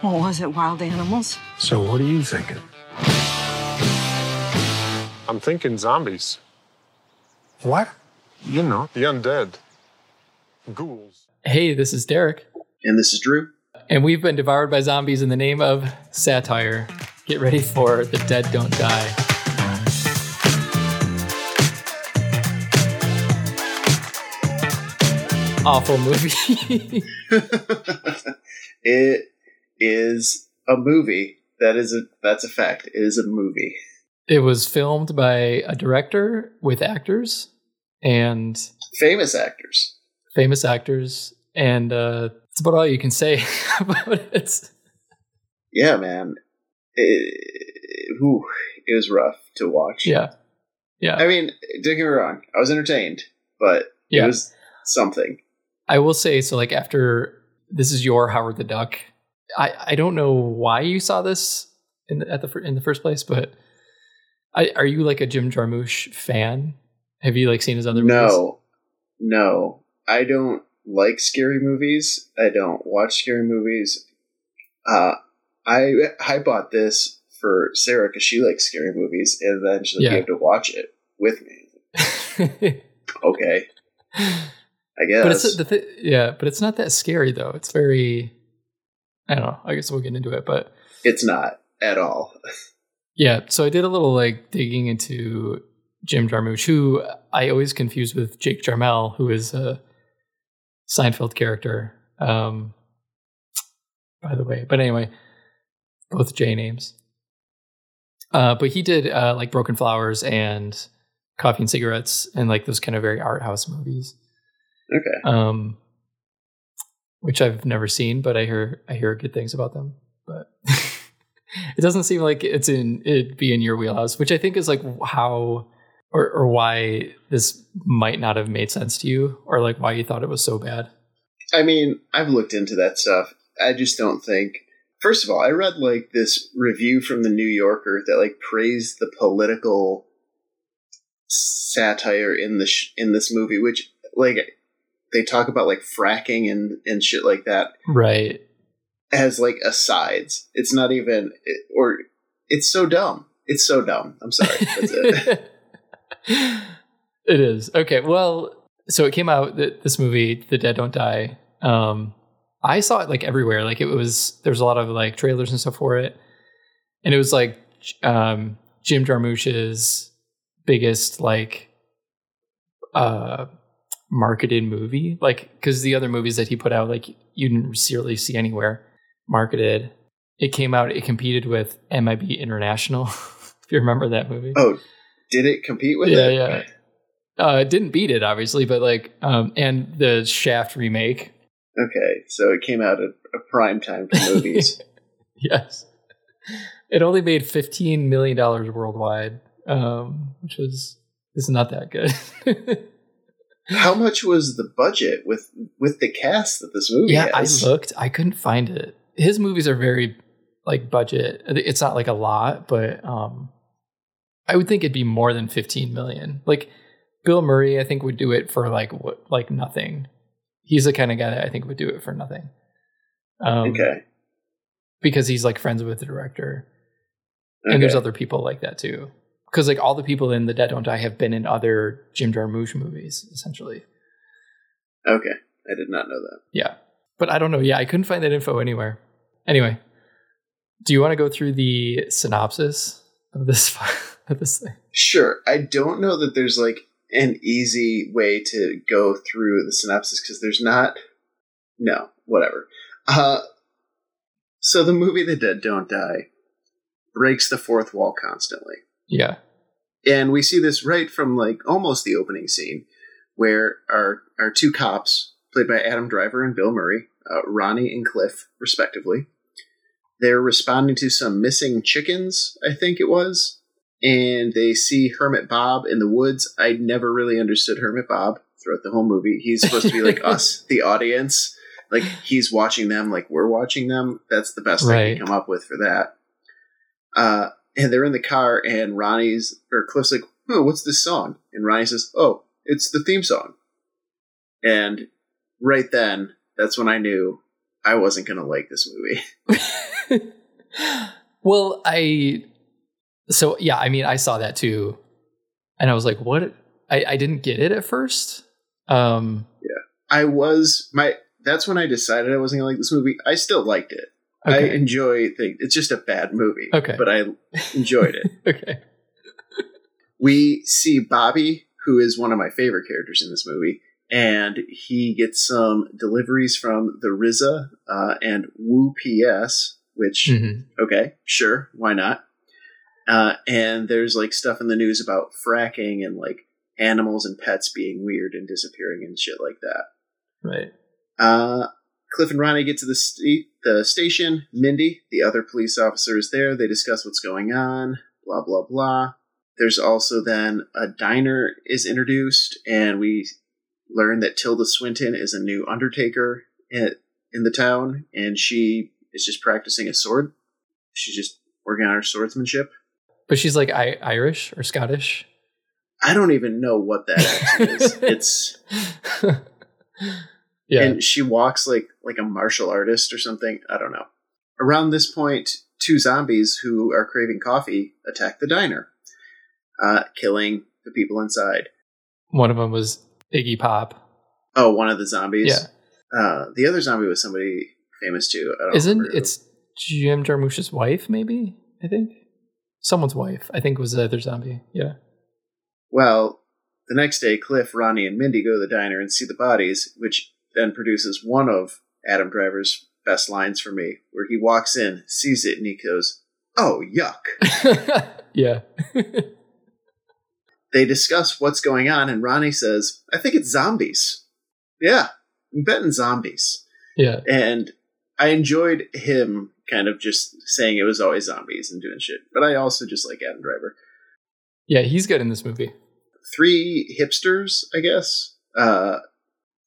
What was it, wild animals? So what are you thinking? I'm thinking zombies. What? You know, the undead. Ghouls. Hey, this is Derek, And this is Drew. and we've been devoured by zombies in the name of satire. Get ready for The Dead Don't Die. Awful movie. it is a movie. That is a that's a fact. It is a movie. it was filmed by a director with actors and Famous actors. famous actors, and uh, that's about all you can say about it. Yeah, man. It, whew, it was rough to watch. Yeah, yeah. I mean, don't get me wrong. I was entertained, but Yeah. it was something. I will say so. Like after this is your Howard the Duck. I I don't know why you saw this in the, at the in the first place, but I, are you like a Jim Jarmusch fan? Have you like seen his other movies? No, no, I don't like scary movies. I don't watch scary movies. Uh, I I bought this for Sarah because she likes scary movies, and then she Yeah. gave to watch it with me. Okay, I guess. but it's the th- yeah, but it's not that scary though. It's very I don't know. I guess we'll get into it, but it's not at all. Yeah, so I did a little like digging into Jim Jarmusch, who I always confuse with Jake Jarmel, who is a Seinfeld character. Um, by the way, but anyway, both J names. Uh, but he did uh, like Broken Flowers and Coffee and Cigarettes and like those kind of very art house movies. Okay, Um, which I've never seen, but I hear I hear good things about them. But it doesn't seem like it's in it'd be in your wheelhouse, which I think is like how or or why this might not have made sense to you, or like why you thought it was so bad. I mean, I've looked into that stuff. I just don't think. First of all, I read like this review from the New Yorker that like praised the political satire in the sh- in this movie, which like they talk about like fracking and and shit like that Right. as like asides. It's not even or it's so dumb. It's so dumb. I'm sorry. That's it. it is okay. Well, so it came out that this movie, The Dead Don't Die. Um, I saw it like everywhere. Like it was there's a lot of like trailers and stuff for it, and it was like um, Jim Jarmusch's biggest like uh marketed movie. Like because the other movies that he put out, like you didn't really see anywhere marketed. It came out. It competed with MIB International. if you remember that movie oh, did it compete with yeah, it? yeah. Uh, it didn't beat it, obviously, but like, um, and the Shaft remake. Okay, so it came out at a prime time for movies. Yes, it only made fifteen million dollars worldwide, um, which was is not that good. How much was the budget with with the cast that this movie yeah, I looked, I couldn't find it. His movies are very like budget. It's not like a lot, but um, I would think it'd be more than fifteen million. Like Bill Murray, I think would do it for like what, like nothing. He's the kind of guy that I think would do it for nothing. Um, okay, because he's like friends with the director, and there's other people like that too. Because like all the people in The Dead Don't Die have been in other Jim Jarmusch movies, essentially. okay. I did not know that. Yeah, but I don't know. Yeah, I couldn't find that info anywhere. Anyway, do you want to go through the synopsis of this of this thing? Sure, I don't know that there's like an easy way to go through the synopsis because there's not. No, whatever. Uh, so the movie The Dead Don't Die breaks the fourth wall constantly. Yeah, and we see this right from like almost the opening scene where our our two cops played by adam driver and bill murray uh, ronnie and cliff respectively they're responding to some missing chickens i think it was and they see hermit bob in the woods. I never really understood hermit bob throughout the whole movie. He's supposed to be like us the audience. Like he's watching them like we're watching them. That's the best i Right. can come up with for that. Uh and they're in the car and ronnie's or cliff's like oh what's this song and ronnie says oh it's the theme song and right then that's when i knew i wasn't gonna like this movie well, I so yeah, I mean, I saw that too, and I was like, "What?" I, I didn't get it at first. Um, yeah, I was my. That's when I decided I wasn't gonna like this movie. I still liked it. I enjoy things. It's just a bad movie. Okay. but I enjoyed it. okay, we see Bobby, who is one of my favorite characters in this movie, and he gets some deliveries from the RZA uh, and Wu PS, which Mhm. okay, sure, why not? Uh, and there's like stuff in the news about fracking and like animals and pets being weird and disappearing and shit like that. right. Uh, Cliff and Ronnie get to the, sta- the station. Mindy, the other police officer, is there. They discuss what's going on. Blah blah blah. There's also then a diner is introduced, and we learn that Tilda Swinton is a new Undertaker in, in the town, and she is just practicing a sword. She's just working on her swordsmanship. But she's like I- Irish or Scottish. I don't even know what that actually is. It's yeah. and she walks like like a martial artist or something. I don't know. Around this point, two zombies who are craving coffee attack the diner, uh, killing the people inside. One of them was Iggy Pop. Oh, one of the zombies. Yeah. Uh, the other zombie was somebody famous too. I don't Isn't it's Jim Jarmusch's wife? Maybe I think someone's wife. I think was the other zombie. Yeah. Well, the next day, Cliff, Ronnie, and Mindy go to the diner and see the bodies, which then produces one of Adam Driver's best lines for me, where he walks in, sees it, and he goes, "Oh, yuck." yeah. they discuss what's going on, and Ronnie says, I think it's zombies. Yeah, I'm betting zombies. yeah. And I enjoyed him kind of just saying it was always zombies and doing shit. But I also just like Adam Driver. Yeah. He's good in this movie. Three hipsters, I guess. Uh,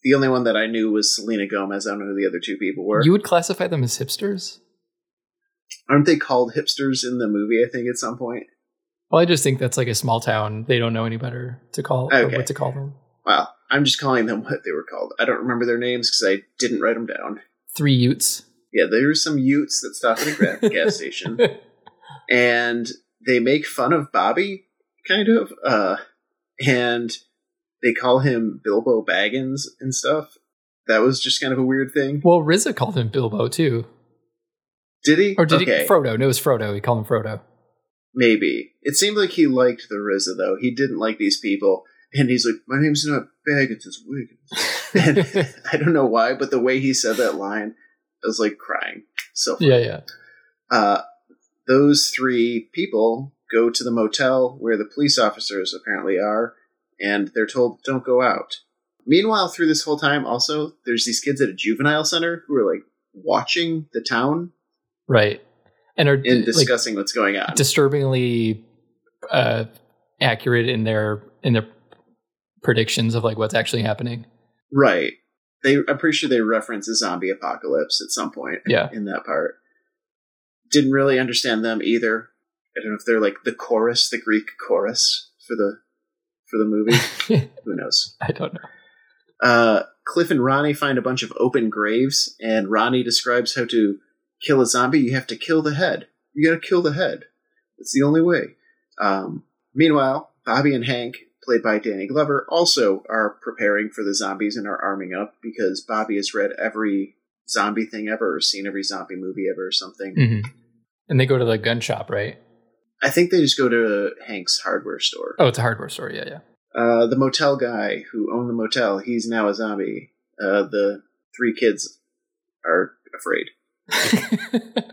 the only one that I knew was Selena Gomez. I don't know who the other two people were. You would classify them as hipsters? Aren't they called hipsters in the movie, I think, at some point? Well, I just think that's like a small town. They don't know any better to call Okay. what to call them. Well, I'm just calling them what they were called. I don't remember their names because I didn't write them down. Three Utes. Yeah, there's some Utes that stop at a gas station. and they make fun of Bobby, kind of, uh, and they call him Bilbo Baggins and stuff. That was just kind of a weird thing. well, RZA called him Bilbo too, Did he? or did okay, he? Frodo. No, it was Frodo. He called him Frodo. maybe. It seemed like he liked the RZA though. He didn't like these people, and he's like, "My name's not Baggins, it's Wiggins." and I don't know why, but the way he said that line, I was like crying. So funny. yeah, yeah. uh, those three people go to the motel where the police officers apparently are, and they're told don't go out. Meanwhile, through this whole time, also there's these kids at a juvenile center who are like watching the town Right. And are and like, discussing what's going on. disturbingly uh, accurate in their in their predictions of like what's actually happening. right? They, I'm pretty sure they reference a zombie apocalypse at some point. Yeah. in that part. Didn't really understand them either. I don't know if they're like the chorus, the Greek chorus for the for the movie. Who knows? I don't know. Uh, Cliff and Ronnie find a bunch of open graves, and Ronnie describes how to kill a zombie. You have to kill the head. You got to kill the head. It's the only way. Um, meanwhile, Bobby and Hank, played by Danny Glover, also are preparing for the zombies and are arming up because Bobby has read every zombie thing ever or seen every zombie movie ever or something. hmm And they go to the gun shop, right? I think they just go to Hank's hardware store. Oh, it's a hardware store. Yeah, yeah. Uh, the motel guy who owned the motel, he's now a zombie. Uh, the three kids are afraid.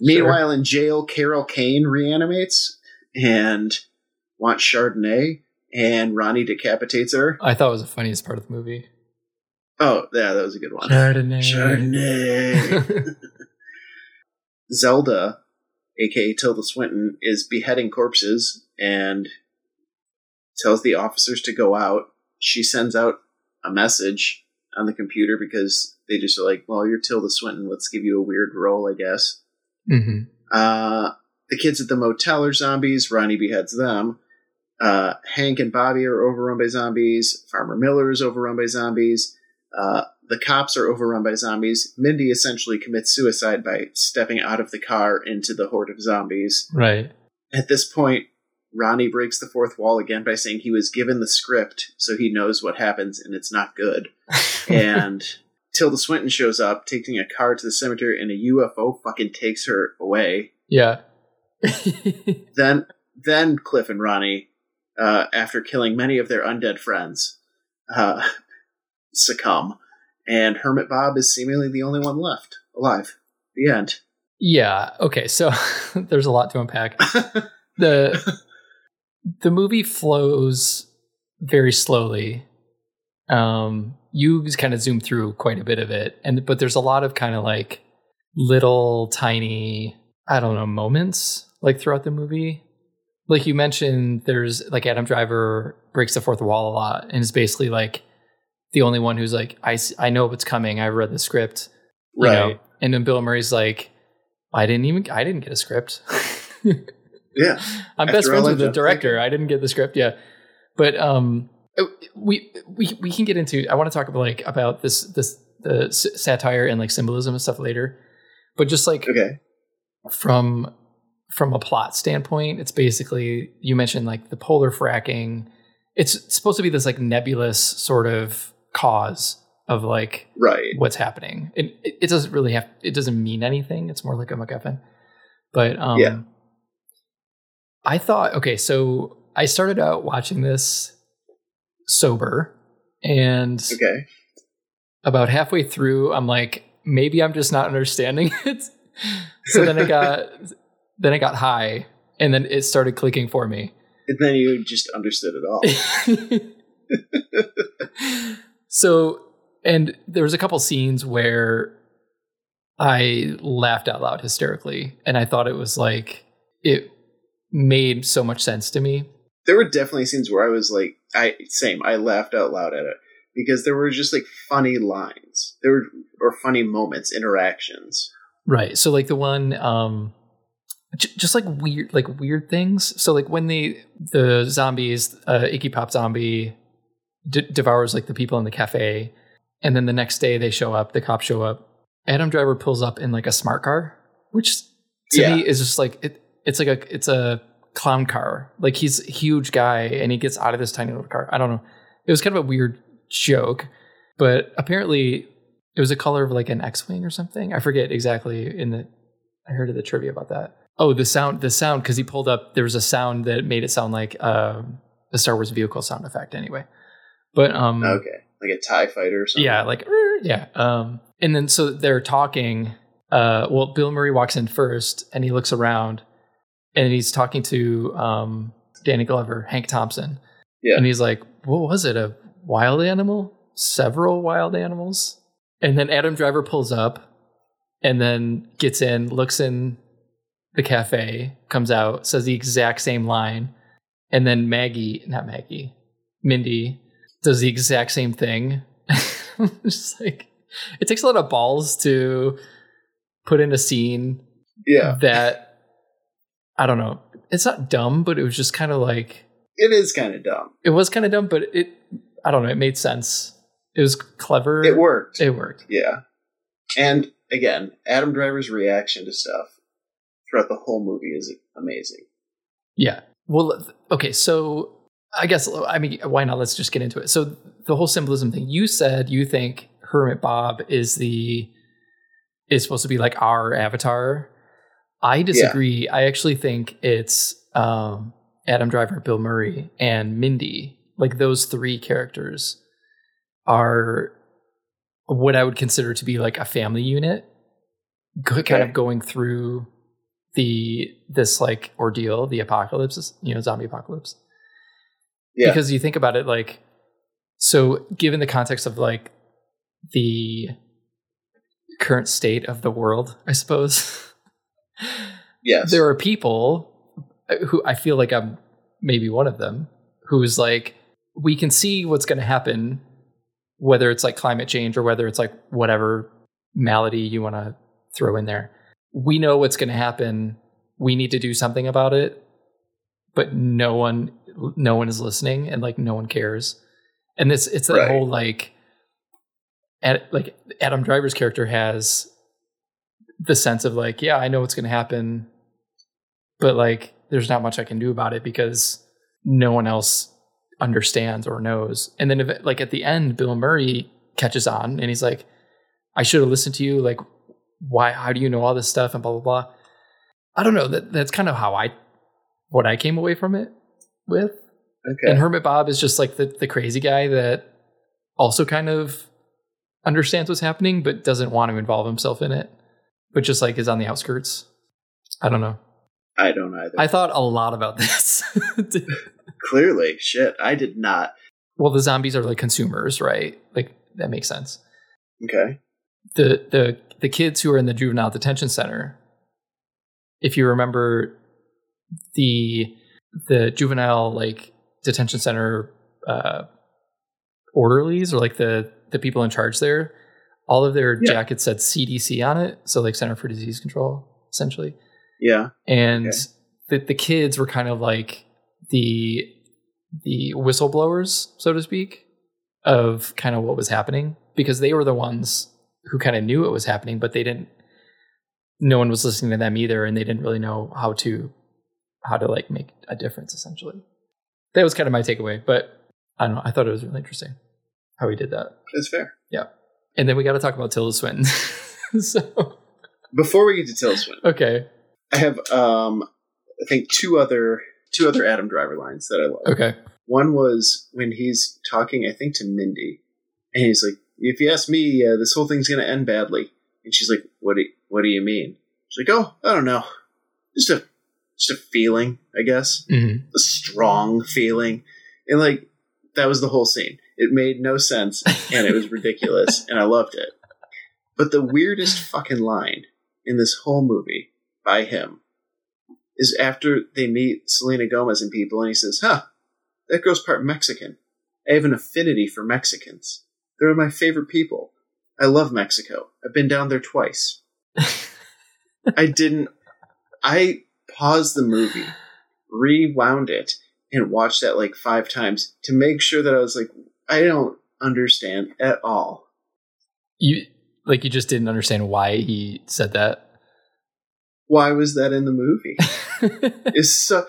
Meanwhile, in jail, Carol Kane reanimates and wants Chardonnay, and Ronnie decapitates her. I thought it was the funniest part of the movie. Oh, yeah, that was a good one. Chardonnay. Chardonnay. Zelda, aka Tilda Swinton, is beheading corpses and tells the officers to go out. She sends out a message on the computer because they just are like, well, you're Tilda Swinton. Let's give you a weird role, I guess. hmm Uh, the kids at the motel are zombies. Ronnie beheads them. Uh, Hank and Bobby are overrun by zombies. Farmer Miller is overrun by zombies. Uh, the cops are overrun by zombies. Mindy essentially commits suicide by stepping out of the car into the horde of zombies. Right. At this point, Ronnie breaks the fourth wall again by saying he was given the script so he knows what happens and it's not good. and Tilda Swinton shows up, taking a car to the cemetery, and a UFO fucking takes her away. yeah. Then, then Cliff and Ronnie, uh, after killing many of their undead friends, uh, succumb, and Hermit Bob is seemingly the only one left alive. The end. yeah. Okay. So there's a lot to unpack. the The movie flows very slowly. Um, you kind of zoom through quite a bit of it, and but there's a lot of kind of like little tiny, I don't know, moments like throughout the movie. Like you mentioned, there's like Adam Driver breaks the fourth wall a lot, and is basically like the only one who's like, I, I know what's coming. I read the script, you know? Right. And then Bill Murray's like, I didn't even, I didn't get a script. Yeah. I'm After best friends with the director. thinking- I didn't get the script, yeah. But um, we we we can get into. I want to talk about like about this this the s- satire and like symbolism and stuff later. But just like Okay. from from a plot standpoint, it's basically you mentioned like the polar fracking. It's supposed to be this like nebulous sort of cause of like Right. what's happening. It, it doesn't really have it doesn't mean anything. It's more like a MacGuffin. But um Yeah. I thought okay, so I started out watching this sober and Okay. about halfway through I'm like maybe I'm just not understanding it. so then I got then I got high and then it started clicking for me. And then you just understood it all. so and there was a couple scenes where I laughed out loud hysterically and I thought it was like it made so much sense to me. there were definitely scenes where I was like, I same. I laughed out loud at it because there were just like funny lines. There were or funny moments, interactions. Right. So like the one um j- just like weird like weird things. So like when the the zombies uh Iggy Pop zombie d- devours like the people in the cafe and then the next day they show up, the cops show up. Adam Driver pulls up in like a smart car, which to Yeah. me is just like it it's like a it's a clown car. Like he's a huge guy and he gets out of this tiny little car. I don't know. It was kind of a weird joke, but apparently it was a color of like an X-wing or something. I forget exactly. In the I heard of the trivia about that. Oh, the sound, the sound, because he pulled up. There was a sound that made it sound like um, a Star Wars vehicle sound effect. Anyway, but um, Okay, like a Tie Fighter or something. yeah, like yeah. Um, and then so they're talking. Uh, well, Bill Murray walks in first, and he looks around, and he's talking to um, Danny Glover, Hank Thompson. Yeah. and he's like, "What was it? A wild animal? Several wild animals?" And then Adam Driver pulls up, and then gets in, looks in the cafe, comes out, says the exact same line, and then Maggie, not Maggie, Mindy, does the exact same thing. just like it takes a lot of balls to put in a scene yeah. that I don't know. It's not dumb, but it was just kind of like It is kind of dumb. it was kind of dumb, but it I don't know. It made sense. It was clever. It worked. It worked. yeah. And again, Adam Driver's reaction to stuff throughout the whole movie is amazing. Yeah. Well, okay. So I guess I mean, why not? Let's just get into it. So the whole symbolism thing. You said you think Hermit Bob is the is supposed to be like our avatar. I disagree. I actually think it's um, Adam Driver, Bill Murray, and Mindy. Like those three characters are what I would consider to be like a family unit, go- kind Okay. of going through the this like ordeal, the apocalypse, you know, zombie apocalypse. Yeah. Because you think about it, like, so given the context of like the current state of the world, I suppose. yes. there are people uh, who I feel like I'm maybe one of them who's like, we can see what's going to happen, whether it's like climate change or whether it's like whatever malady you want to throw in there. We know what's going to happen. We need to do something about it, but no one, no one is listening, and like no one cares. And this, it's that Right. whole like, Ad, like Adam Driver's character has the sense of like, yeah, I know what's going to happen, but like, there's not much I can do about it because no one else understands or knows. And then, if, like at the end, Bill Murray catches on and he's like, "I should have listened to you. Like, why? How do you know all this stuff?" And blah blah blah. I don't know. That that's kind of how I, what I came away from it with. Okay. And Hermit Bob is just like the the crazy guy that also kind of understands what's happening but doesn't want to involve himself in it, but just like is on the outskirts. I don't know. I don't either. I thought a lot about this. Clearly, shit, I did not. well, the zombies are like consumers, right? Like that makes sense. Okay. The the the kids who are in the juvenile detention center. If you remember the the juvenile like detention center uh orderlies or like the the people in charge there, all of their Yeah. jackets said CDC on it, so like Center for Disease Control essentially. Yeah. and Okay. the the kids were kind of like the the whistleblowers, so to speak, of kind of what was happening because they were the ones who kind of knew it was happening, but they didn't. No one was listening to them either, and they didn't really know how to how to like make a difference. Essentially, that was kind of my takeaway. But I don't know. I thought it was really interesting how he did that. That's fair. Yeah. And then we got to talk about Tilda Swinton. so Before we get to Tilda Swinton, okay, I have um I think two other two other Adam Driver lines that I love. okay, One was when he's talking, I think, to Mindy, and he's like, "If you ask me, uh, this whole thing's gonna end badly." And she's like, "What do you, What do you mean?" She's like, "Oh, I don't know, just a just a feeling, I guess, hmm a strong feeling." And like that was the whole scene. It made no sense, and it was ridiculous, and I loved it. But the weirdest fucking line in this whole movie by him is after they meet Selena Gomez and people, and he says, "Huh, that girl's part Mexican. I have an affinity for Mexicans. They're my favorite people. I love Mexico. I've been down there twice. I didn't. I paused the movie, rewound it, and watched that like five times to make sure that I was like, I don't understand at all. you like you just didn't understand why he said that. Why was that in the movie? It's so.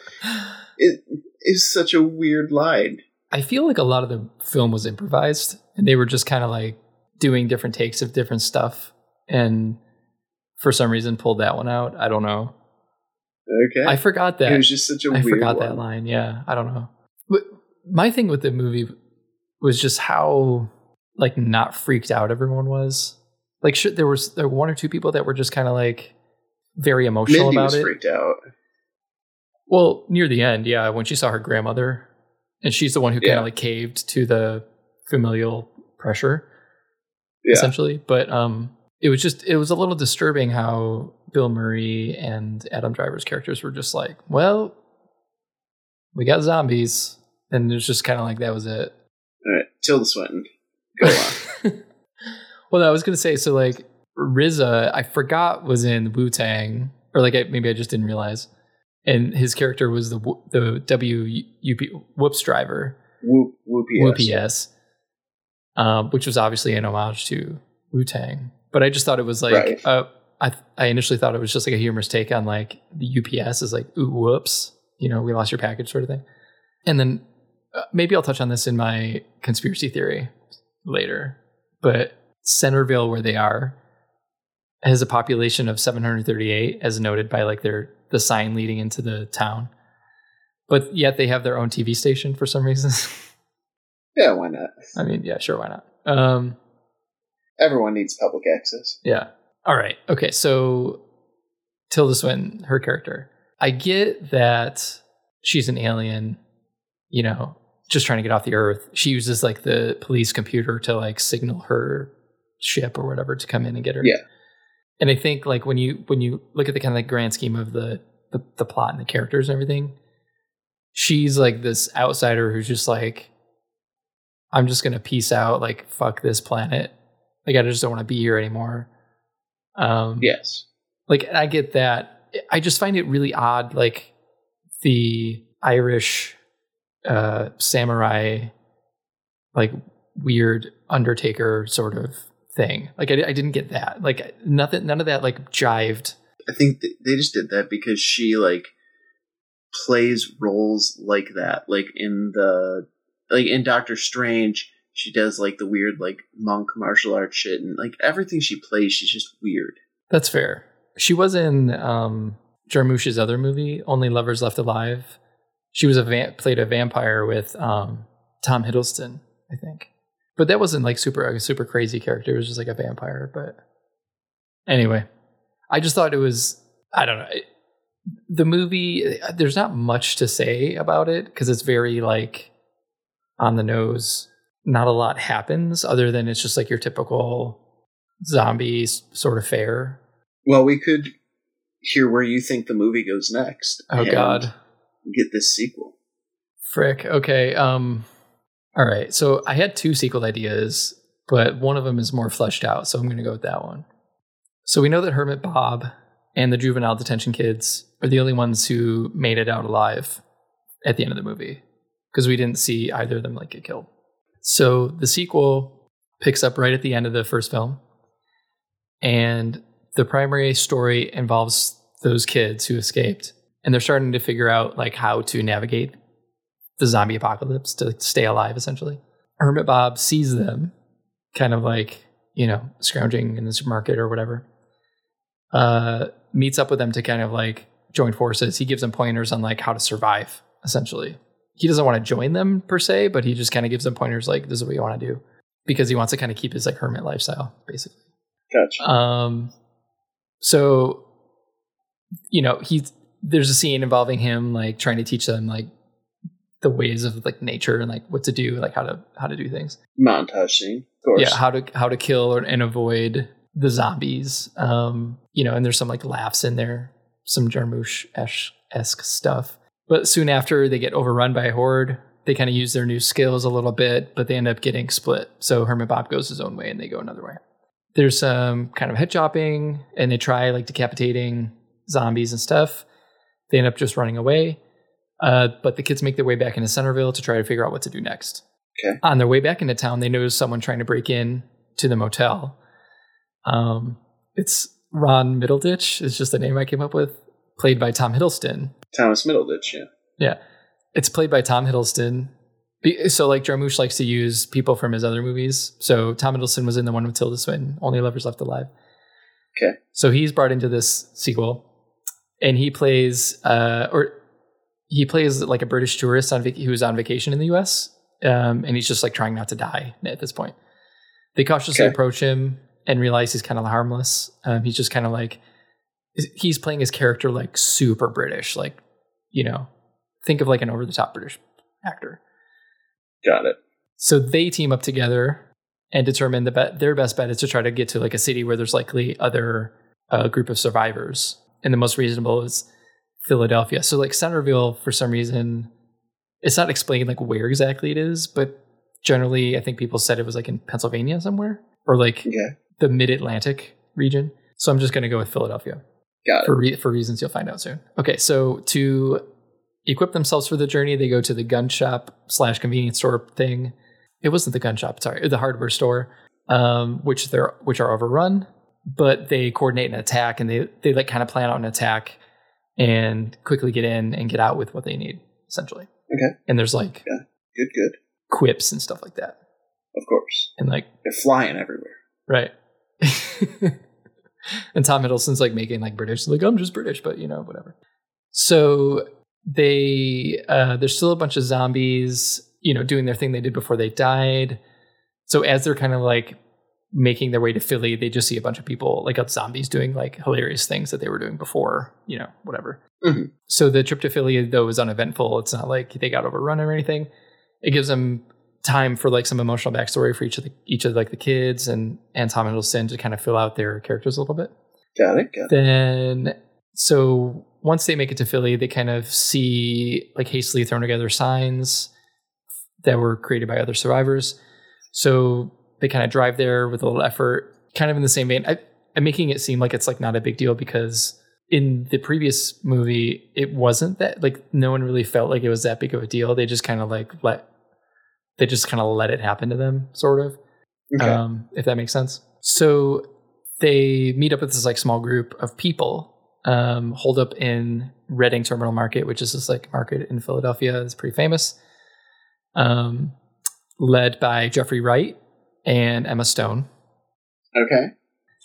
It is such a weird line. I feel like a lot of the film was improvised and they were just kind of like doing different takes of different stuff and for some reason pulled that one out. I don't know. Okay, I forgot that. it was just such a I forgot one. that line. Yeah, I don't know. But my thing with the movie was just how like not freaked out everyone was. Like there was there were one or two people that were just kind of like very emotional Mindy about was it. freaked out. Well, near the end, yeah, when she saw her grandmother, and she's the one who kind of like caved to the familial pressure, Yeah. essentially. But um, it was just it was a little disturbing how Bill Murray and Adam Driver's characters were just like, well, we got zombies, and it's just kind of like that was it. All right, Tilda Swinton, go on. well, I was gonna say so like RZA, I forgot was in Wu Tang, or like I, maybe I just didn't realize, and his character was the w- the W U P whoops driver, Whoop, whoopie. Wu PS, um, which was obviously an homage to Wu Tang. But I just thought it was like Right. uh, I I initially thought it was just like a humorous take on like the UPS is like ooh whoops, you know, we lost your package sort of thing. And then uh, maybe I'll touch on this in my conspiracy theory later. But Centerville, where they are, has a population of 738, as noted by like their the sign leading into the town. But yet they have their own TV station for some reason. Yeah, why not? I mean, yeah, sure, why not? Um, Everyone needs public access. yeah. All right. Okay. So Tilda Swinton, her character. I get that she's an alien, you know, just trying to get off the earth. She uses like the police computer to like signal her ship or whatever to come in and get her. Yeah. And I think like when you when you look at the kind of like grand scheme of the the, the plot and the characters and everything, she's like this outsider who's just like, I'm just gonna peace out, like fuck this planet. Like I just don't want to be here anymore. Um Yes. like I get that. I just find it really odd, like the Irish uh samurai like weird undertaker sort of thing. Like I, I didn't get that. Like nothing, none of that like jived. I think th- they just did that because she like plays roles like that, like in the like in Doctor Strange. She does like the weird like monk martial arts shit, and like everything she plays, she's just weird. That's fair. She was in um Jarmusch's other movie, Only Lovers Left Alive. She was a va- played a vampire with um Tom Hiddleston, I think. But that wasn't like super a super crazy character. It was just like a vampire. But anyway, I just thought it was I don't know. The movie there's not much to say about it because it's very like on the nose. Not a lot happens other than it's just like your typical zombies sort of fare. Well, we could hear where you think the movie goes next. Oh God, get this sequel. frick. Okay. Um. All right. So I had two sequel ideas, but one of them is more fleshed out, so I'm going to go with that one. So we know that Hermit Bob and the juvenile detention kids are the only ones who made it out alive at the end of the movie because we didn't see either of them like get killed. So the sequel picks up right at the end of the first film, and the primary story involves those kids who escaped, and they're starting to figure out like how to navigate the zombie apocalypse to stay alive. Essentially, Hermit Bob sees them, kind of like you know scrounging in the supermarket or whatever. Uh, meets up with them to kind of like join forces. He gives them pointers on like how to survive. Essentially, he doesn't want to join them per se, but he just kind of gives them pointers like this is what you want to do because he wants to kind of keep his like hermit lifestyle, basically. Gotcha. Um, so you know, he's there's a scene involving him like trying to teach them like the ways of like nature and like what to do, like how to how to do things. Montage scene, of course. Yeah, how to how to kill or, and avoid the zombies. Um, you know, and there's some like laughs in there, some Jarmusch esque stuff. But soon after they get overrun by a horde, they kind of use their new skills a little bit, but they end up getting split. So Hermit Bob goes his own way and they go another way. There's some kind of head chopping and they try like decapitating zombies and stuff. They end up just running away. Uh, but the kids make their way back into Centerville to try to figure out what to do next. Okay. On their way back into town, they notice someone trying to break in to the motel. Um, it's Ron Middleditch. It's just the name I came up with, played by Tom Hiddleston. Thomas Middleditch, yeah. Yeah, it's played by Tom Hiddleston. So, like Jarmusch likes to use people from his other movies. So Tom Hiddleston was in the one with Tilda Swinton, Only Lovers Left Alive. Okay. So he's brought into this sequel, and he plays, uh, or he plays like a British tourist on vac- who's on vacation in the U.S. Um, and he's just like trying not to die at this point. They cautiously Okay. approach him and realize he's kind of harmless. Um, he's just kind of like he's playing his character like super British, like you know, think of like an over the top British actor. Got it. So they team up together and determine the bet their best bet is to try to get to like a city where there's likely other uh, group of survivors, and the most reasonable is Philadelphia. So like Centerville, for some reason, it's not explained like where exactly it is, but generally, I think people said it was like in Pennsylvania somewhere or like Okay. the Mid Atlantic region. So I'm just going to go with Philadelphia Got it. for re- for reasons you'll find out soon. Okay, so to equip themselves for the journey, they go to the gun shop slash convenience store thing. It wasn't the gun shop, sorry, the hardware store, um, which they're which are overrun. But they coordinate an attack, and they they like kind of plan out an attack and quickly get in and get out with what they need, essentially. Okay. And there's like Good, good. quips and stuff like that, Of course. and like They're flying everywhere. Right. and Tom Hiddleston's like making like British, like I'm just British, but you know, whatever. So they uh there's still a bunch of zombies, you know, doing their thing they did before they died. So as they're kind of like making their way to Philly, they just see a bunch of people like out zombies doing like hilarious things that they were doing before, you know, whatever. Mhm. So the trip to Philly though is uneventful. It's not like they got overrun or anything. It gives them time for like some emotional backstory for each of the each of like the kids and and Tom Hiddleston to kind of fill out their characters a little bit. Got it. Got it. Then so once they make it to Philly, they kind of see like hastily thrown together signs that were created by other survivors. So they kind of drive there with a little effort, kind of in the same vein. I, I'm making it seem like it's like not a big deal because in the previous movie, it wasn't that like no one really felt like it was that big of a deal. They just kind of like let they just kind of let it happen to them, sort of. Okay. Um, if that makes sense. So they meet up with this like small group of people, um, hold up in Reading Terminal Market, which is this like market in Philadelphia. It's pretty famous. Um, led by Jeffrey Wright and Emma Stone. Okay.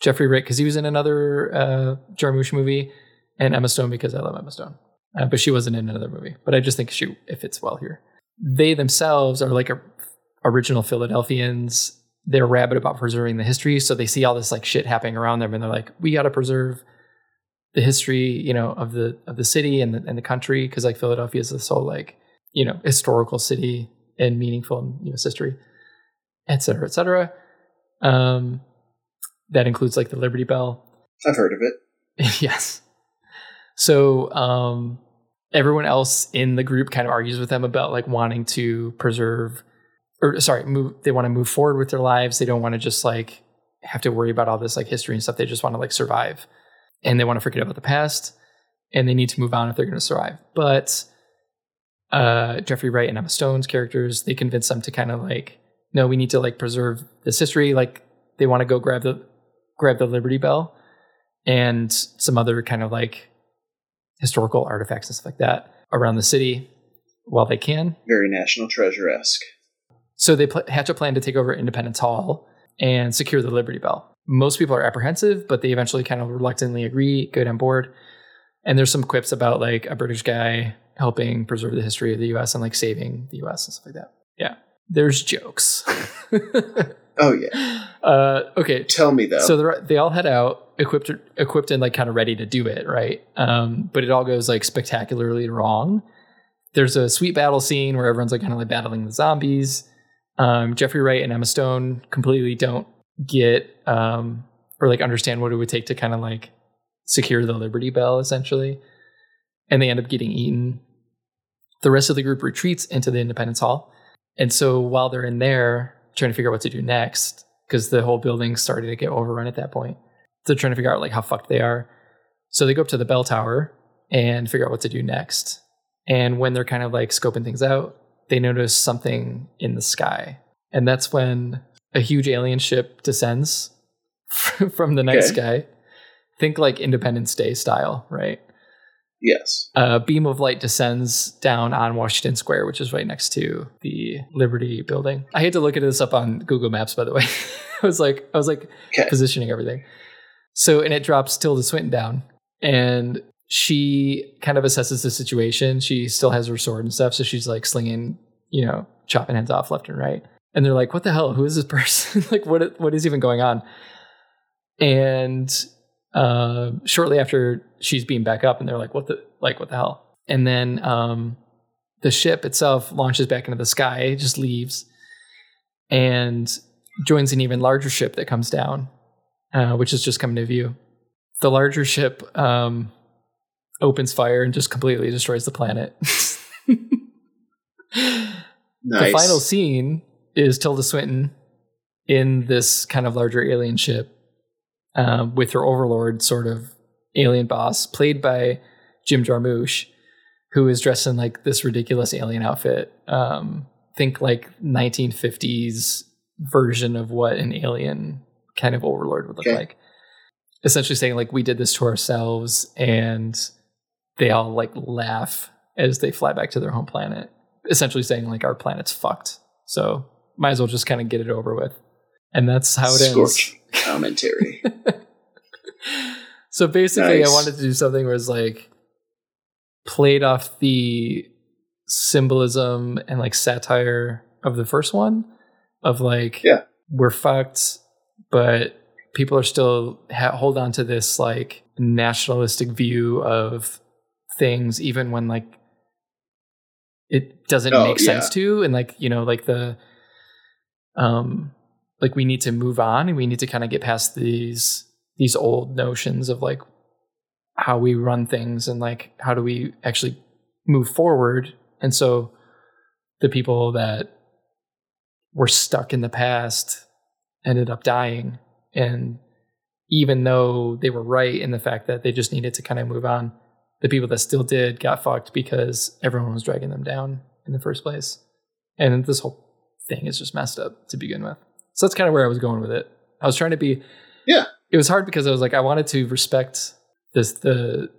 Jeffrey Wright because he was in another uh, Jarmusch movie, and Emma Stone because I love Emma Stone, uh, but she wasn't in another movie. But I just think she it fits well here. They themselves are like a, original Philadelphians. They're rabid about preserving the history, so they see all this like shit happening around them, and they're like, "We got to preserve the history, you know, of the of the city and the and the country because like Philadelphia is this whole like you know historical city and meaningful in U.S. history, et cetera, et cetera." Um, that includes like the Liberty Bell. I've heard of it. yes. So um, everyone else in the group kind of argues with them about like wanting to preserve, or sorry, move. They want to move forward with their lives. They don't want to just like have to worry about all this like history and stuff. They just want to like survive, and they want to forget about the past, and they need to move on if they're going to survive. But uh, Jeffrey Wright and Emma Stone's characters, they convince them to kind of like, no, we need to like preserve this history. Like they want to go grab the grab the Liberty Bell and some other kind of like historical artifacts and stuff like that around the city while they can. Very National Treasure esque. So they pl- hatch a plan to take over Independence Hall and secure the Liberty Bell. Most people are apprehensive, but they eventually kind of reluctantly agree, get on board. And there's some quips about like a British guy helping preserve the history of the US and like saving the US and stuff like that. Yeah. There's jokes. oh yeah. Uh, okay. Tell me though. So they all head out equipped, equipped and like kind of ready to do it, right? Um, but it all goes like spectacularly wrong. There's a sweet battle scene where everyone's like kind of like battling the zombies. Um, Jeffrey Wright and Emma Stone completely don't get um, or like understand what it would take to kind of like secure the Liberty Bell, essentially, and they end up getting eaten. The rest of the group retreats into the Independence Hall, and so while they're in there trying to figure out what to do next, because the whole building's starting to get overrun at that point. They're trying to figure out like how fucked they are. So they go up to the bell tower and figure out what to do next. And when they're kind of like scoping things out, they notice something in the sky. And that's when a huge alien ship descends from the night okay. sky. Think like Independence Day style, right? Yes. A beam of light descends down on Washington Square, which is right next to the Liberty building. I had to look at this up on Google Maps, by the way. I was like, I was like okay. positioning everything. So, and it drops Tilda Swinton down, and she kind of assesses the situation. She still has her sword and stuff, so she's like slinging, you know, chopping heads off left and right. And they're like, "What the hell? Who is this person? like, what? What is even going on?" And uh, shortly after she's beamed back up, and they're like, "What the like? What the hell?" And then um, the ship itself launches back into the sky, just leaves, and joins an even larger ship that comes down, uh, which is just coming to view. The larger ship um, opens fire and just completely destroys the planet. nice. The final scene is Tilda Swinton in this kind of larger alien ship um, with her overlord sort of alien boss, played by Jim Jarmusch, who is dressed in like this ridiculous alien outfit. Um, think like 1950s version of what an alien kind of overlord would look okay. like. Essentially saying like we did this to ourselves, and they all like laugh as they fly back to their home planet. Essentially saying like our planet's fucked, so might as well just kind of get it over with. And that's how it Scorch ends commentary. so basically, nice. I wanted to do something where it's like played off the symbolism and like satire of the first one of like yeah we're fucked but people are still ha- hold on to this like nationalistic view of things even when like it doesn't oh, make sense yeah. to and like you know like the um like we need to move on and we need to kind of get past these these old notions of like how we run things and like how do we actually move forward and so the people that were stuck in the past ended up dying and even though they were right in the fact that they just needed to kind of move on the people that still did got fucked because everyone was dragging them down in the first place and this whole thing is just messed up to begin with so that's kind of where I was going with it. I was trying to be. Yeah. It was hard because I was like, I wanted to respect this the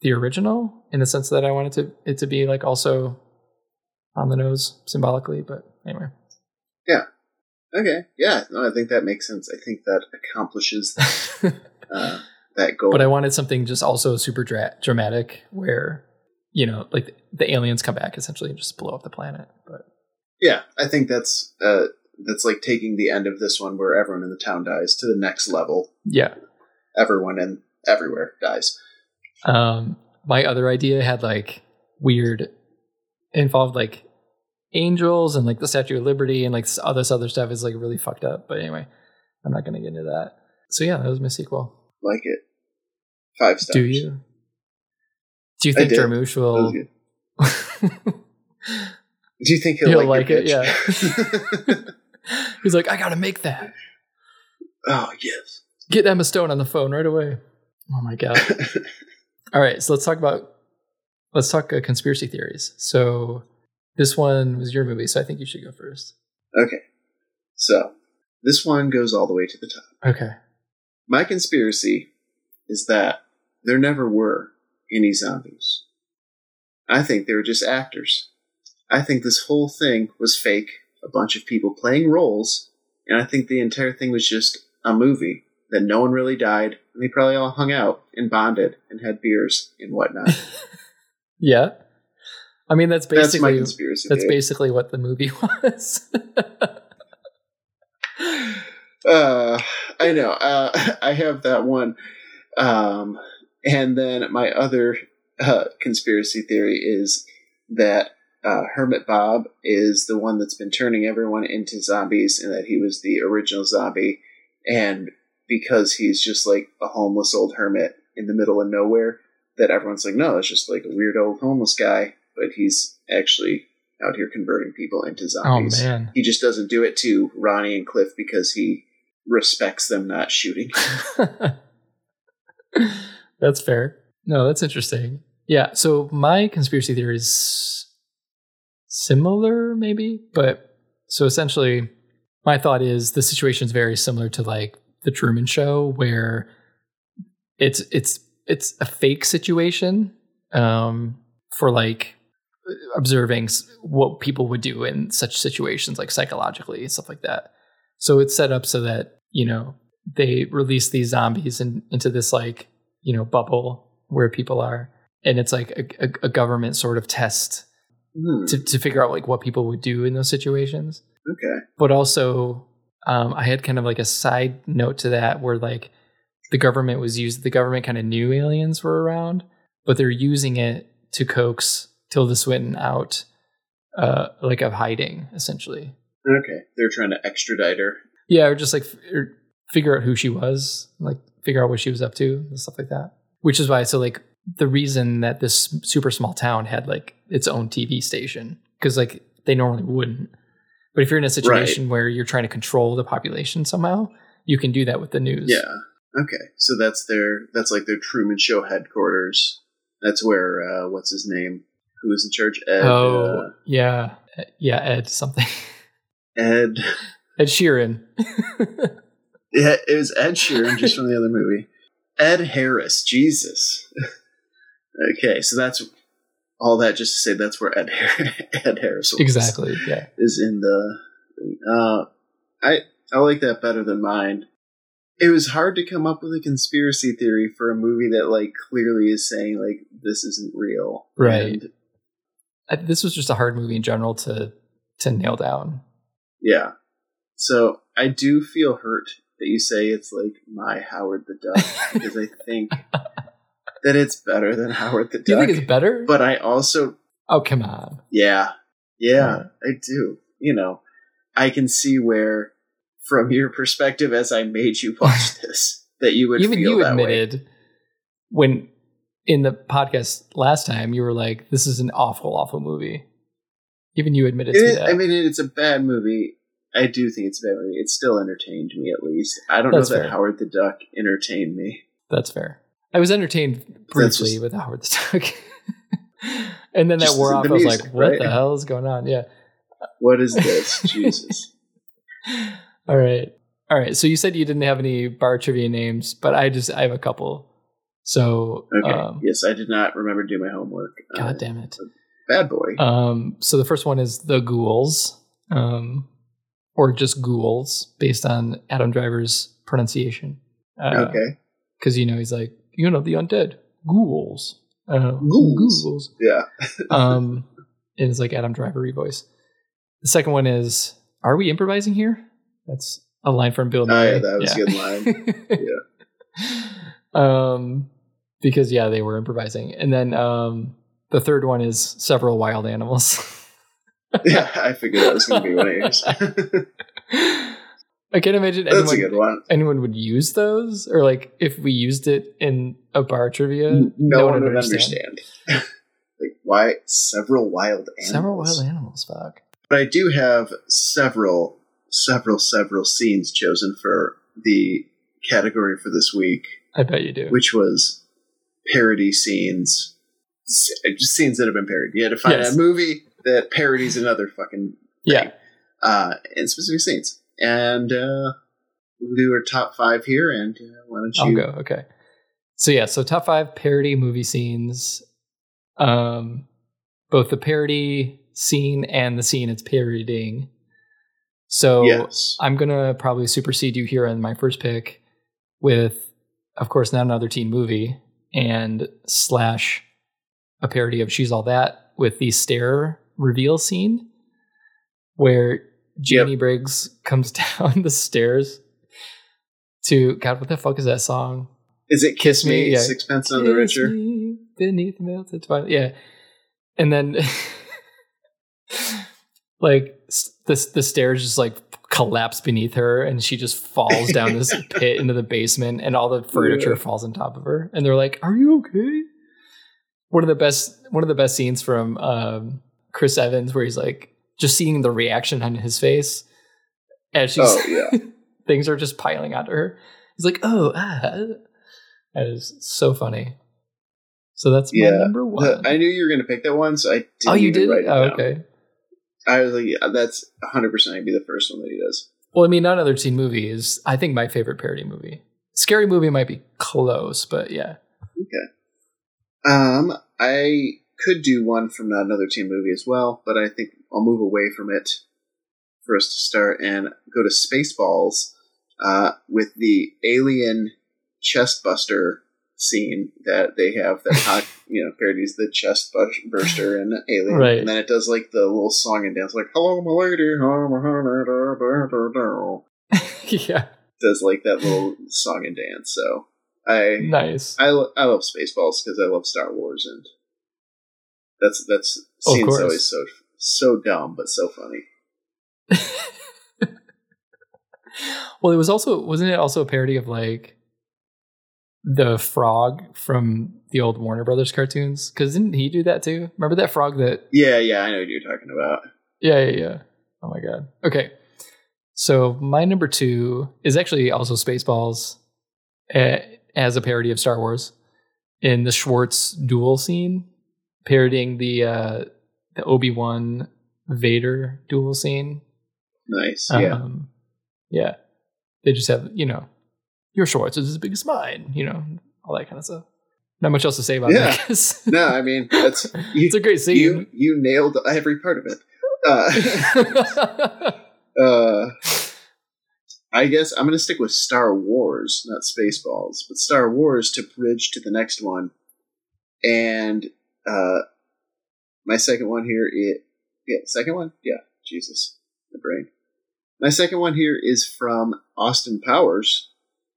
the original in the sense that I wanted to it to be like also on the nose symbolically. But anyway, Okay, yeah, no, I think that makes sense. I think that accomplishes that, uh, that goal. but I wanted something just also super dra- dramatic where you know like the aliens come back essentially and just blow up the planet. But yeah, I think that's uh, that's like taking the end of this one where everyone in the town dies to the next level. yeah, Everyone and everywhere dies. Um, my other idea had like weird involved like angels and like the Statue of Liberty and like all this other stuff is like really fucked up. But anyway, I'm not gonna get into that. So yeah, that was my sequel. Like it. Five stars. Do you? Do you think. Jarmusch will? Do you think he'll, He'll like, like it, pitch? He's like, I gotta make that. oh yes. Get Emma Stone on the phone right away. Oh my god. All right, so let's talk about let's talk uh, conspiracy theories. So this one was your movie, so I think you should go first. okay. So this one goes all the way to the top. Okay. My conspiracy is that there never were any zombies. I think they were just actors. I think this whole thing was fake, a bunch of people playing roles, and I think the entire thing was just a movie that no one really died, and they probably all hung out and bonded and had beers and whatnot. Yeah. I mean that's basically That's my conspiracy. that's theory. basically what the movie was. Uh, I know. Uh, I have that one. Um, and then my other uh, conspiracy theory is that uh, Hermit Bob is the one that's been turning everyone into zombies, and that he was the original zombie. And because he's just like a homeless old hermit in the middle of nowhere, that everyone's like, no, it's just like a weird old homeless guy, but he's actually out here converting people into zombies. oh zombies. man. He just doesn't do it to Ronnie and Cliff because he respects them not shooting. that's fair. No, that's interesting. Yeah, so my conspiracy theory is similar maybe, but so essentially my thought is the situation is very similar to like the Truman show where it's it's it's a fake situation um for like observing what people would do in such situations like psychologically and stuff like that. So it's set up so that, you know, they release these zombies in, into this like, you know, bubble where people are and it's like a, a, a government sort of test Hmm, to, to figure out like what people would do in those situations okay. but also um, I had kind of like a side note to that where like the government was used the government kind of knew aliens were around, but they're using it to coax Tilda Swinton out uh, like of hiding essentially. Okay. They're trying to extradite her. Yeah, or just like f- or figure out who she was, like figure out what she was up to and stuff like that. Which is why so like the reason that this super small town had like its own TV station because like they normally wouldn't. But if you're in a situation where you're trying to control the population somehow, you can do that with the news. Yeah. Okay. So that's their that's like their Truman Show headquarters. That's where uh what's his name? Who is in charge? Ed oh, yeah, yeah, Ed something. uh, Ed Ed Sheeran. Yeah, it was Ed Sheeran just from the other movie. Ed Harris, Jesus. okay, so that's all that just to say that's where Ed Har- Ed Harris was. exactly. Yeah. is in the. Uh, I I like that better than mine. It was hard to come up with a conspiracy theory for a movie that like clearly is saying like this isn't real. Right. And, I, this was just a hard movie in general to to nail down. yeah. So I do feel hurt that you say it's like my Howard the Duck because I think that it's better than Howard the Duck. Do you think it's better? but I also oh, come on. Yeah. Yeah, I do. You know, I can see where, from your perspective, as I made you watch this, that you would Even feel you that way. admitted when in the podcast last time you were like, "This is an awful, awful movie." Even you admitted It to that. I mean, it's a bad movie. I do think it's a bad movie. It still entertained me, at least. I don't That's know that fair. Howard the Duck entertained me. That's fair. I was entertained briefly just- with Howard the Duck, and then that wore off. I was music, like, "What right? the hell is going on?" Yeah. What is this? Jesus. All right. all right. So you said you didn't have any bar trivia names, but I just I have a couple. So Okay. um, yes, I did not remember to do my homework. Uh, God damn it. Bad boy. Um, so the first one is the Ghouls, um, or just Ghouls, based on Adam Driver's pronunciation. Uh, okay. Because you know he's like, you know, the undead Ghouls. Uh, Ghouls. Ghouls. Yeah. Um, and it's like Adam Driver voice. The second one is, "Are we improvising here?" That's a line from Bill Oh, yeah, that was a good line. yeah. Um, because yeah, they were improvising, and then um, the third one is several wild animals. yeah, I figured that was going to be one of yours. I can't imagine That's anyone, a good one. anyone would use those, or like if we used it in a bar trivia, No, one would understand. like, why several wild animals? Several wild animals, fuck. But I do have several, several, several scenes chosen for the category for this week, I bet you do. which was parody scenes. Just scenes that have been parodied. You had to find Yes. a movie that parodies another fucking yeah, uh, and specific scenes. And uh, we'll do our top five here. And uh, why don't you? I'll go. Okay. So yeah, so top five parody movie scenes. Um, both the parody scene and the scene it's parodying. So Yes. I'm gonna probably supersede you here in my first pick with, of course, not another teen movie and slash a parody of She's All That with the stair reveal scene where Janie Briggs comes down the stairs to God, what the fuck is that song? Is it Kiss Me? Me, yeah. Sixpence on the Kiss Richer. beneath the melted twilight. Yeah, and then like the the stairs just like collapse beneath her, and she just falls down this pit into the basement, and all the furniture Yeah. falls on top of her. And they're like, "Are you okay?" One of the best one of the best scenes from um, Chris Evans, where he's like just seeing the reaction on his face as she's Oh yeah. things are just piling onto her. He's like, "Oh, ah." that is so funny." So that's my Yeah, number one. I knew you were going to pick that one, so I didn't oh, you did? Oh, okay. I was like, that's 100% going to be the first one that he does. Well, I mean, not another teen movie is I think my favorite parody movie. Scary movie might be close, but yeah. Okay. Um, I could do one from not another teen movie as well, but I think I'll move away from it for us to start and go to Spaceballs uh, with the alien chest buster scene that they have that you know parodies the chest burster and Alien, Right. and then it does like the little song and dance like "Hello, my lady," yeah. does like that little song and dance. So I Nice. I, lo- I love Spaceballs because I love Star Wars and that's that's scene's always so so dumb but so funny. well, it was also wasn't it also a parody of like the frog from the old Warner Brothers cartoons? Because didn't he do that too? Remember that frog that Yeah, yeah, I know what you're talking about. Yeah, yeah, yeah. Oh my god. Okay. So my number two is actually also Spaceballs as a parody of Star Wars in the Schwartz duel scene, parodying the uh, the Obi Wan Vader duel scene. Nice. Yeah. Um, yeah. They just have you know your Schwartz is as big as mine. You know all that kind of stuff. Not much else to say about Yeah. that. 'cause no, I mean that's you, it's a great scene. you you nailed every part of it. Uh, uh, I guess I'm gonna stick with Star Wars, not Spaceballs, but Star Wars to bridge to the next one. And uh, my second one here is yeah, second one, yeah, Jesus, my brain. My second one here is from Austin Powers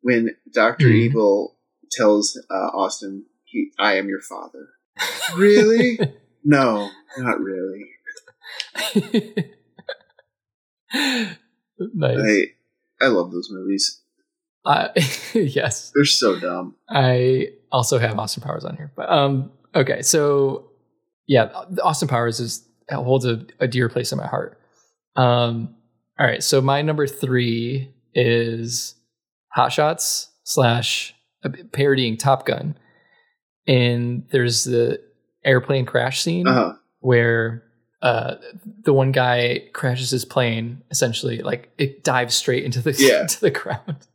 when Doctor Mhm. Evil tells uh, Austin, he, "I am your father." Really? no, not really. nice. I I love those movies. I, yes, They're so dumb. I also have Austin Powers on here, but um, okay, so yeah, Austin Powers is holds a, a dear place in my heart. Um, all right, so my number three is Hot Shots slash parodying Top Gun, and there's the airplane crash scene Uh huh. where uh, the one guy crashes his plane. Essentially, like it dives straight into the Yeah. into the ground,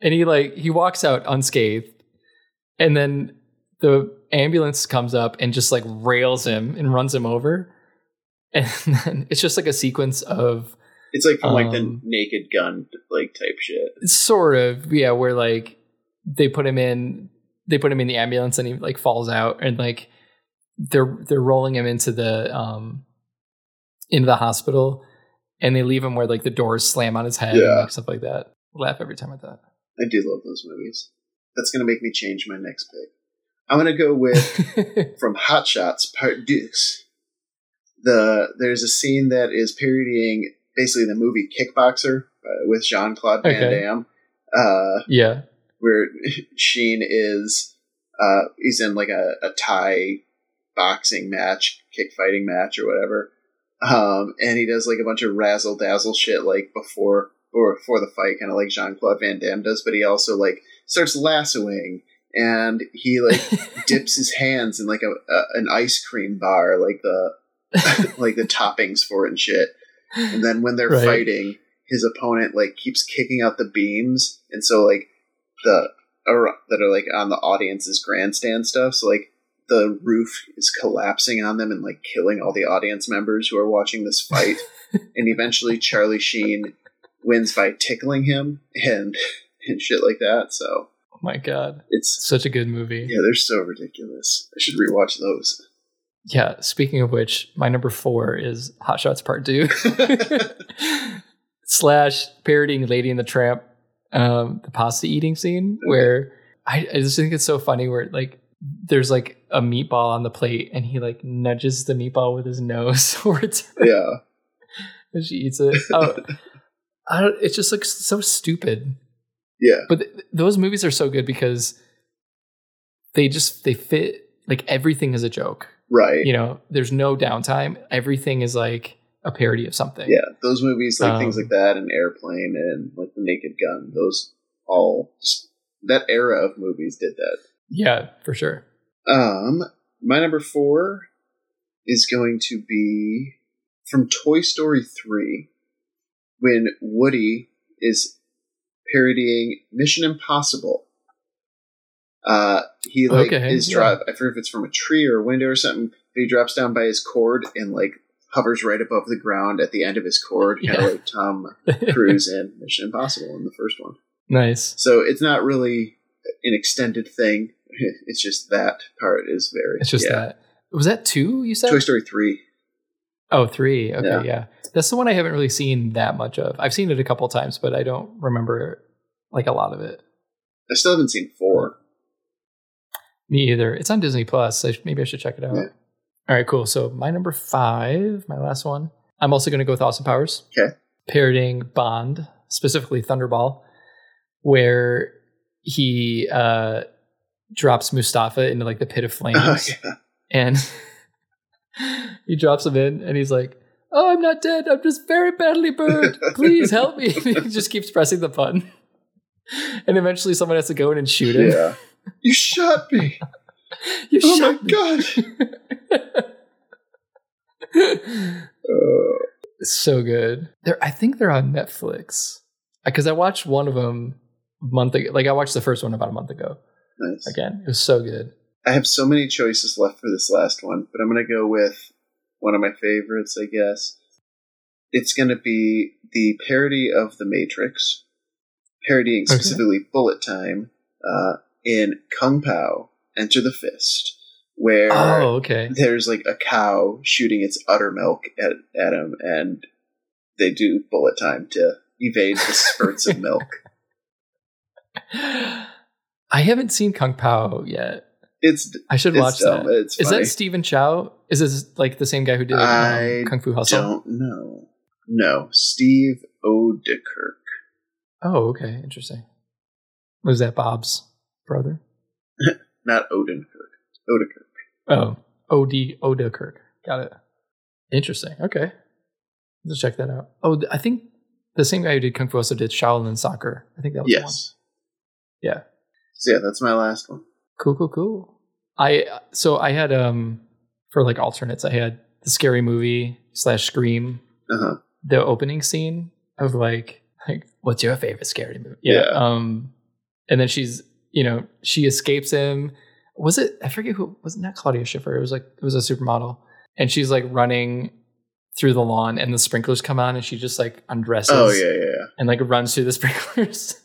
and he like he walks out unscathed, and then the ambulance comes up and just like rails him and runs him over, and then it's just like a sequence of It's like from like the Um, Naked Gun like type shit. sort of yeah where like they put him in they put him in the ambulance and he like falls out and like they're they're rolling him into the um into the hospital and they leave him where like the doors slam on his head and Yeah. like stuff like that laugh every time at that I do love those movies. That's gonna make me change my next pick. I'm gonna go with from Hot Shots Part Deuce. The there's a scene that is parodying basically the movie Kickboxer uh, with Jean Claude Van Okay. Damme, uh, yeah where Sheen is uh, he's in like a, a Thai boxing match, kick fighting match or whatever, um, and he does like a bunch of razzle dazzle shit like before or before the fight, kind of like Jean Claude Van Damme does, but he also like starts lassoing and he like dips his hands in like a, a an ice cream bar, like the like the toppings for it and shit. And then when they're Right. fighting, his opponent like keeps kicking out the beams, and so like the that are like on the audience's grandstand stuff. So like the roof is collapsing on them and like killing all the audience members who are watching this fight. and eventually, Charlie Sheen wins by tickling him and and shit like that. So oh my god it's such a good movie yeah, they're so ridiculous. I should rewatch those. Yeah, speaking of which, my number four is Hot Shots Part Two. Slash parodying Lady and the Tramp, um, the pasta eating scene where I, I just think it's so funny where like there's like a meatball on the plate and he like nudges the meatball with his nose towards her. Yeah, and she eats it. Oh, I don't, it just looks so stupid. yeah, But th- those movies are so good because they just they fit like everything is a joke right. you know there's no downtime everything is like a parody of something Yeah, those movies like things Um, like that and Airplane and like The Naked Gun, those all just, that era of movies did that. yeah for sure Um, my number four is going to be from Toy Story three, when Woody is parodying Mission Impossible. Uh, he like Okay, is yeah. drive. I forget if it's from a tree or a window or something. But he drops down by his cord and like hovers right above the ground at the end of his cord, kind Yeah. of like Tom Cruise in Mission Impossible in the first one. nice So it's not really an extended thing. It's just that part is very. it's just yeah. that was that two you said Toy Story three. oh three okay Yeah. yeah. that's the one i haven't really seen that much of i've seen it a couple times but i don't remember like a lot of it I still haven't seen four. Me either it's on disney plus so maybe i should check it out Yeah. all right cool so my number five my last one i'm also going to go with austin powers Okay. parodying Bond, specifically Thunderball, where he uh, drops Mustafa into like the pit of flames, Oh, yeah. and he drops him in, and he's like, "Oh, I'm not dead. I'm just very badly burned. Please help me." he just keeps pressing the button, and eventually someone has to go in and shoot him. Yeah. You shot me. You Oh my shot me. god. Uh, so good. They're, I think they're on Netflix because I watched one of them a month ago. Like I watched the first one about a month ago. nice. Again, it was so good. I have so many choices left for this last one, but I'm gonna go with one of my favorites, I guess. It's gonna be the parody of The Matrix, parodying Okay. specifically Bullet Time, uh, in Kung Pow, Enter the Fist, where Oh, okay. there's like a cow shooting its udder milk at, at him, and they do bullet time to evade the spurts of milk. I haven't seen Kung Pow yet. It's I should it's watch dumb. that. It's Is that Stephen Chow? Is this like the same guy who did um, Kung Fu Hustle? don't know. No, Steve Oedekerk. Oh, okay, interesting. Was that Bob's brother? Not Odenkirk. Oedekerk. Oh, O.D. Oda Kirk. Got it. Interesting. Okay, let's check that out. Oh, I think the same guy who did Kung Fu also did Shaolin Soccer. I think that was the one. Yes. Yeah. So yeah, that's my last one. Cool, cool, cool. I so I had um for like alternates, I had the scary movie slash scream, Uh-huh. the opening scene of like like what's your favorite scary movie? Yeah. Um, and then she's you know she escapes him. Was it? I forget who was not Claudia Schiffer. It was like it was a supermodel, and she's like running through the lawn, and the sprinklers come on, and she just like undresses Oh yeah, yeah, yeah. and like runs through the sprinklers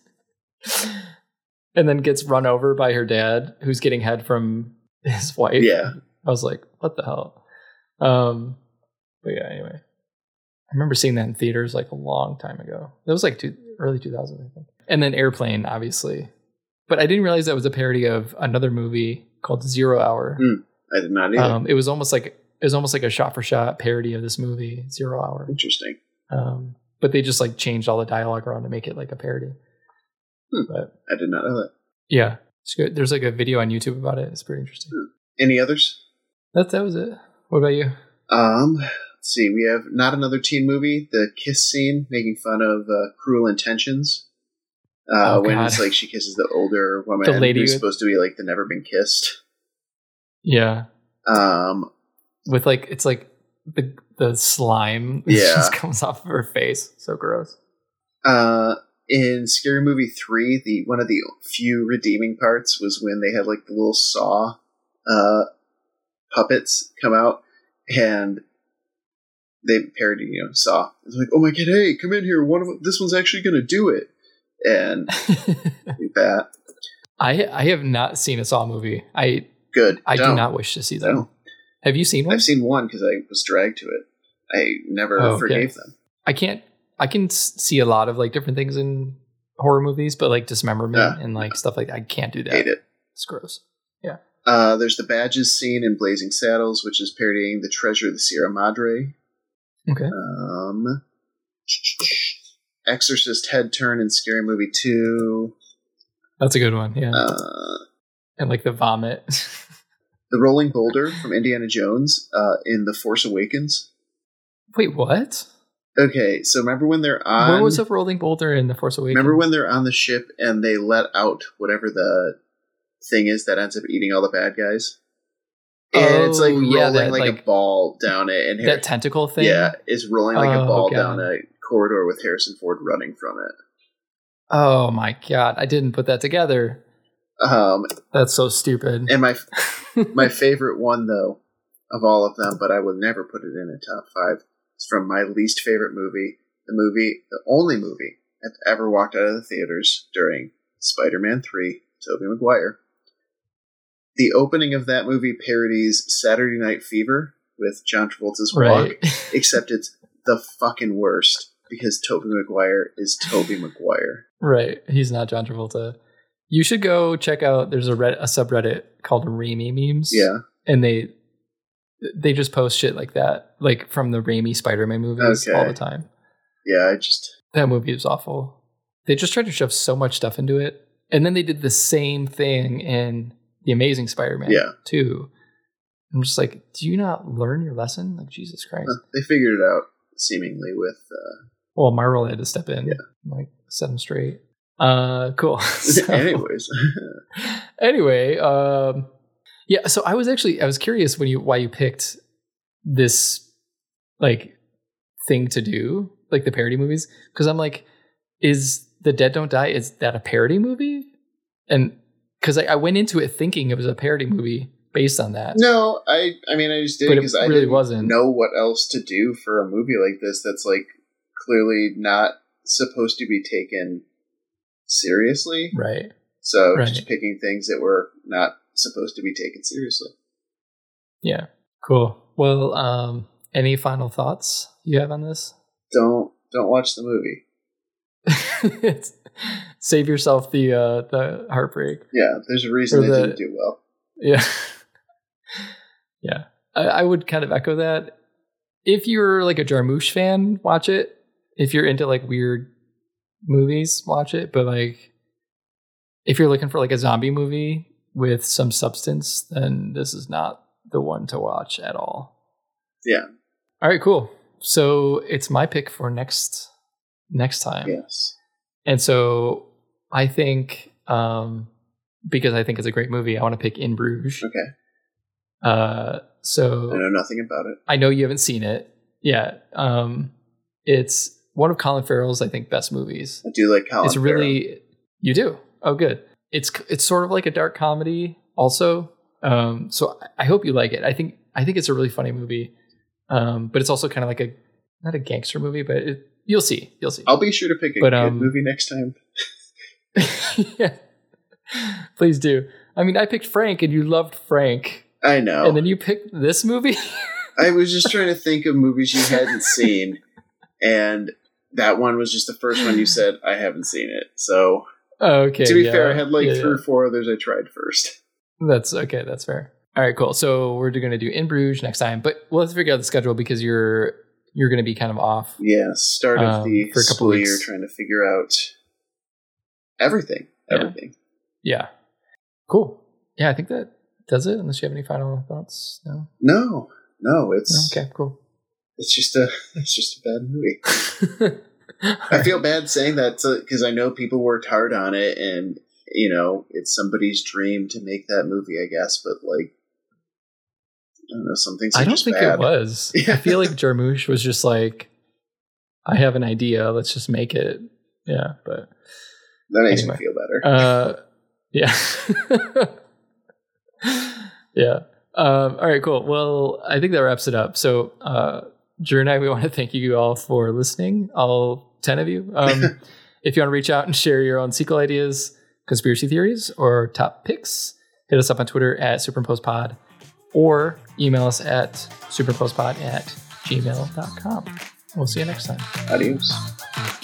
and then gets run over by her dad who's getting head from his wife Yeah. i was like what the hell um but yeah anyway i remember seeing that in theaters like a long time ago it was like two, early 2000s i think and then airplane obviously but i didn't realize that was a parody of another movie called zero hour Mm. I did not either. um it was almost like it was almost like a shot for shot parody of this movie zero hour Interesting. um, but they just like changed all the dialogue around to make it like a parody. Hmm. But I did not know that. yeah, it's good. There's like a video on YouTube about it. It's pretty interesting. Any others? That that was it. What about you? Um, let's see. We have not another teen movie. The kiss scene, making fun of uh, cruel intentions. Uh, Oh, when God. it's like she kisses the older woman The lady who's with- supposed to be like the never been kissed. Yeah, Um, with like it's like the the slime Yeah. just comes off of her face. So gross. uh, in Scary Movie three, the one of the few redeeming parts was when they had like the little saw uh, puppets come out and they parody, you know, saw. It's like, oh my god, hey, come in here. One of this one's actually going to do it, and that. I I have not seen a Saw movie. I Good. I do Don't. wish to see them. Don't. Have you seen one? I've seen one because I was dragged to it. I never Oh, okay. forgave them. I can't. I can see a lot of like different things in horror movies, but like dismemberment Yeah. and like stuff like I can't do that. Hate it. It's gross. Yeah. Uh, there's the badges scene in Blazing Saddles, which is parodying the Treasure of the Sierra Madre. Okay. Um, Exorcist head turn in Scary Movie two. That's a good one. Yeah. Uh, and like the vomit. the rolling boulder from Indiana Jones uh, in The Force Awakens. Wait, what? Okay, so remember when they're on? Where was a rolling boulder in the Force Awakens? Remember when they're on the ship and they let out whatever the thing is that ends up eating all the bad guys? And it's like Oh, rolling yeah, that, like, a ball down it, and Har- that tentacle thing? yeah, it's rolling like a Oh, ball God. down a corridor with Harrison Ford running from it. Oh my god, I didn't put that together. Um, That's so stupid. and my my favorite one though of all of them, but I would never put it in a top five. Is from my least favorite movie, the movie, the only movie I've ever walked out of the theaters during Spider-Man Three, Tobey Maguire. The opening of that movie parodies Saturday Night Fever with John Travolta's walk, right. except it's the fucking worst because Tobey Maguire is Tobey Maguire. right. He's not John Travolta. You should go check out there's a red a subreddit called Raimi memes. Yeah. And they they just post shit like that, like from the Raimi Spider-Man movies all the time. Yeah, I just That movie is awful. They just tried to shove so much stuff into it. And then they did the same thing in The Amazing Spider-Man Yeah. too. I'm just like, do you not learn your lesson? Like Jesus Christ. uh, they figured it out seemingly with uh, Well, Marvel had to step in, Yeah. like set them straight. Uh, cool. So- anyways. anyway, um, yeah. So I was actually I was curious when you why you picked this like thing to do, like the parody movies, because I'm like, is the Dead Don't Die is that a parody movie? And because I, I went into it thinking it was a parody movie based on that. No, I I mean I just did because I really didn't wasn't. know what else to do for a movie like this that's like clearly not supposed to be taken seriously. Right. So Right. just picking things that were not supposed to be taken seriously. Yeah. Cool. Well, um, any final thoughts you have on this? Don't don't watch the movie. Save yourself the uh, the heartbreak. Yeah, there's a reason Or they the- didn't do well. Yeah. yeah. I, I would kind of echo that. If you're like a Jarmusch fan, watch it. If you're into like weird movies, watch it. But like if you're looking for like a zombie movie with some substance, then this is not the one to watch at all. Yeah. All right, cool. So it's my pick for next next time. Yes. And so I think um because I think it's a great movie, I want to pick In Bruges. Okay. Uh, so I know nothing about it. I know you haven't seen it. Yeah. Um, it's one of Colin Farrell's, I think, best movies. I do like Colin. it's Farrell. really you do. Oh, good. It's it's sort of like a dark comedy, also. Um, so I- I hope you like it. I think I think it's a really funny movie. Um, but it's also kind of like a not a gangster movie, but it, you'll see. You'll see. I'll be sure to pick a But, good um, movie next time. yeah. Please do. I mean, I picked Frank, and you loved Frank, I know. and then you picked this movie. I was just trying to think of movies you hadn't seen, and that one was just the first one you said I haven't seen it. So okay. to be yeah. fair, I had like Yeah, three yeah. or four others I tried first. That's okay. That's fair. All right, cool. So we're going to do In Bruges next time, but we'll have to figure out the schedule because you're you're going to be kind of off. Yeah, start of Um, the for a couple school year, trying to figure out everything. Yeah. Everything. Yeah. Cool. Yeah, I think that does it. Unless you have any final thoughts. No. No, no, it's Okay. Cool. It's just a it's just a bad movie. I feel bad saying that because I know people worked hard on it, and you know it's somebody's dream to make that movie, I guess. But like, I don't know, some things I don't think bad. it was. Yeah. I feel like Jarmusch was just like, I have an idea. Let's just make it. Yeah, but That makes Anyway. me feel better. uh, yeah, yeah. Um, all right, cool. Well, I think that wraps it up. So, uh, Drew and I, we want to thank you all for listening, all ten of you. Um, if you want to reach out and share your own sequel ideas, conspiracy theories, or top picks, hit us up on Twitter at superimposepod or email us at superimposepod at gmail.com. We'll see you next time. Adios.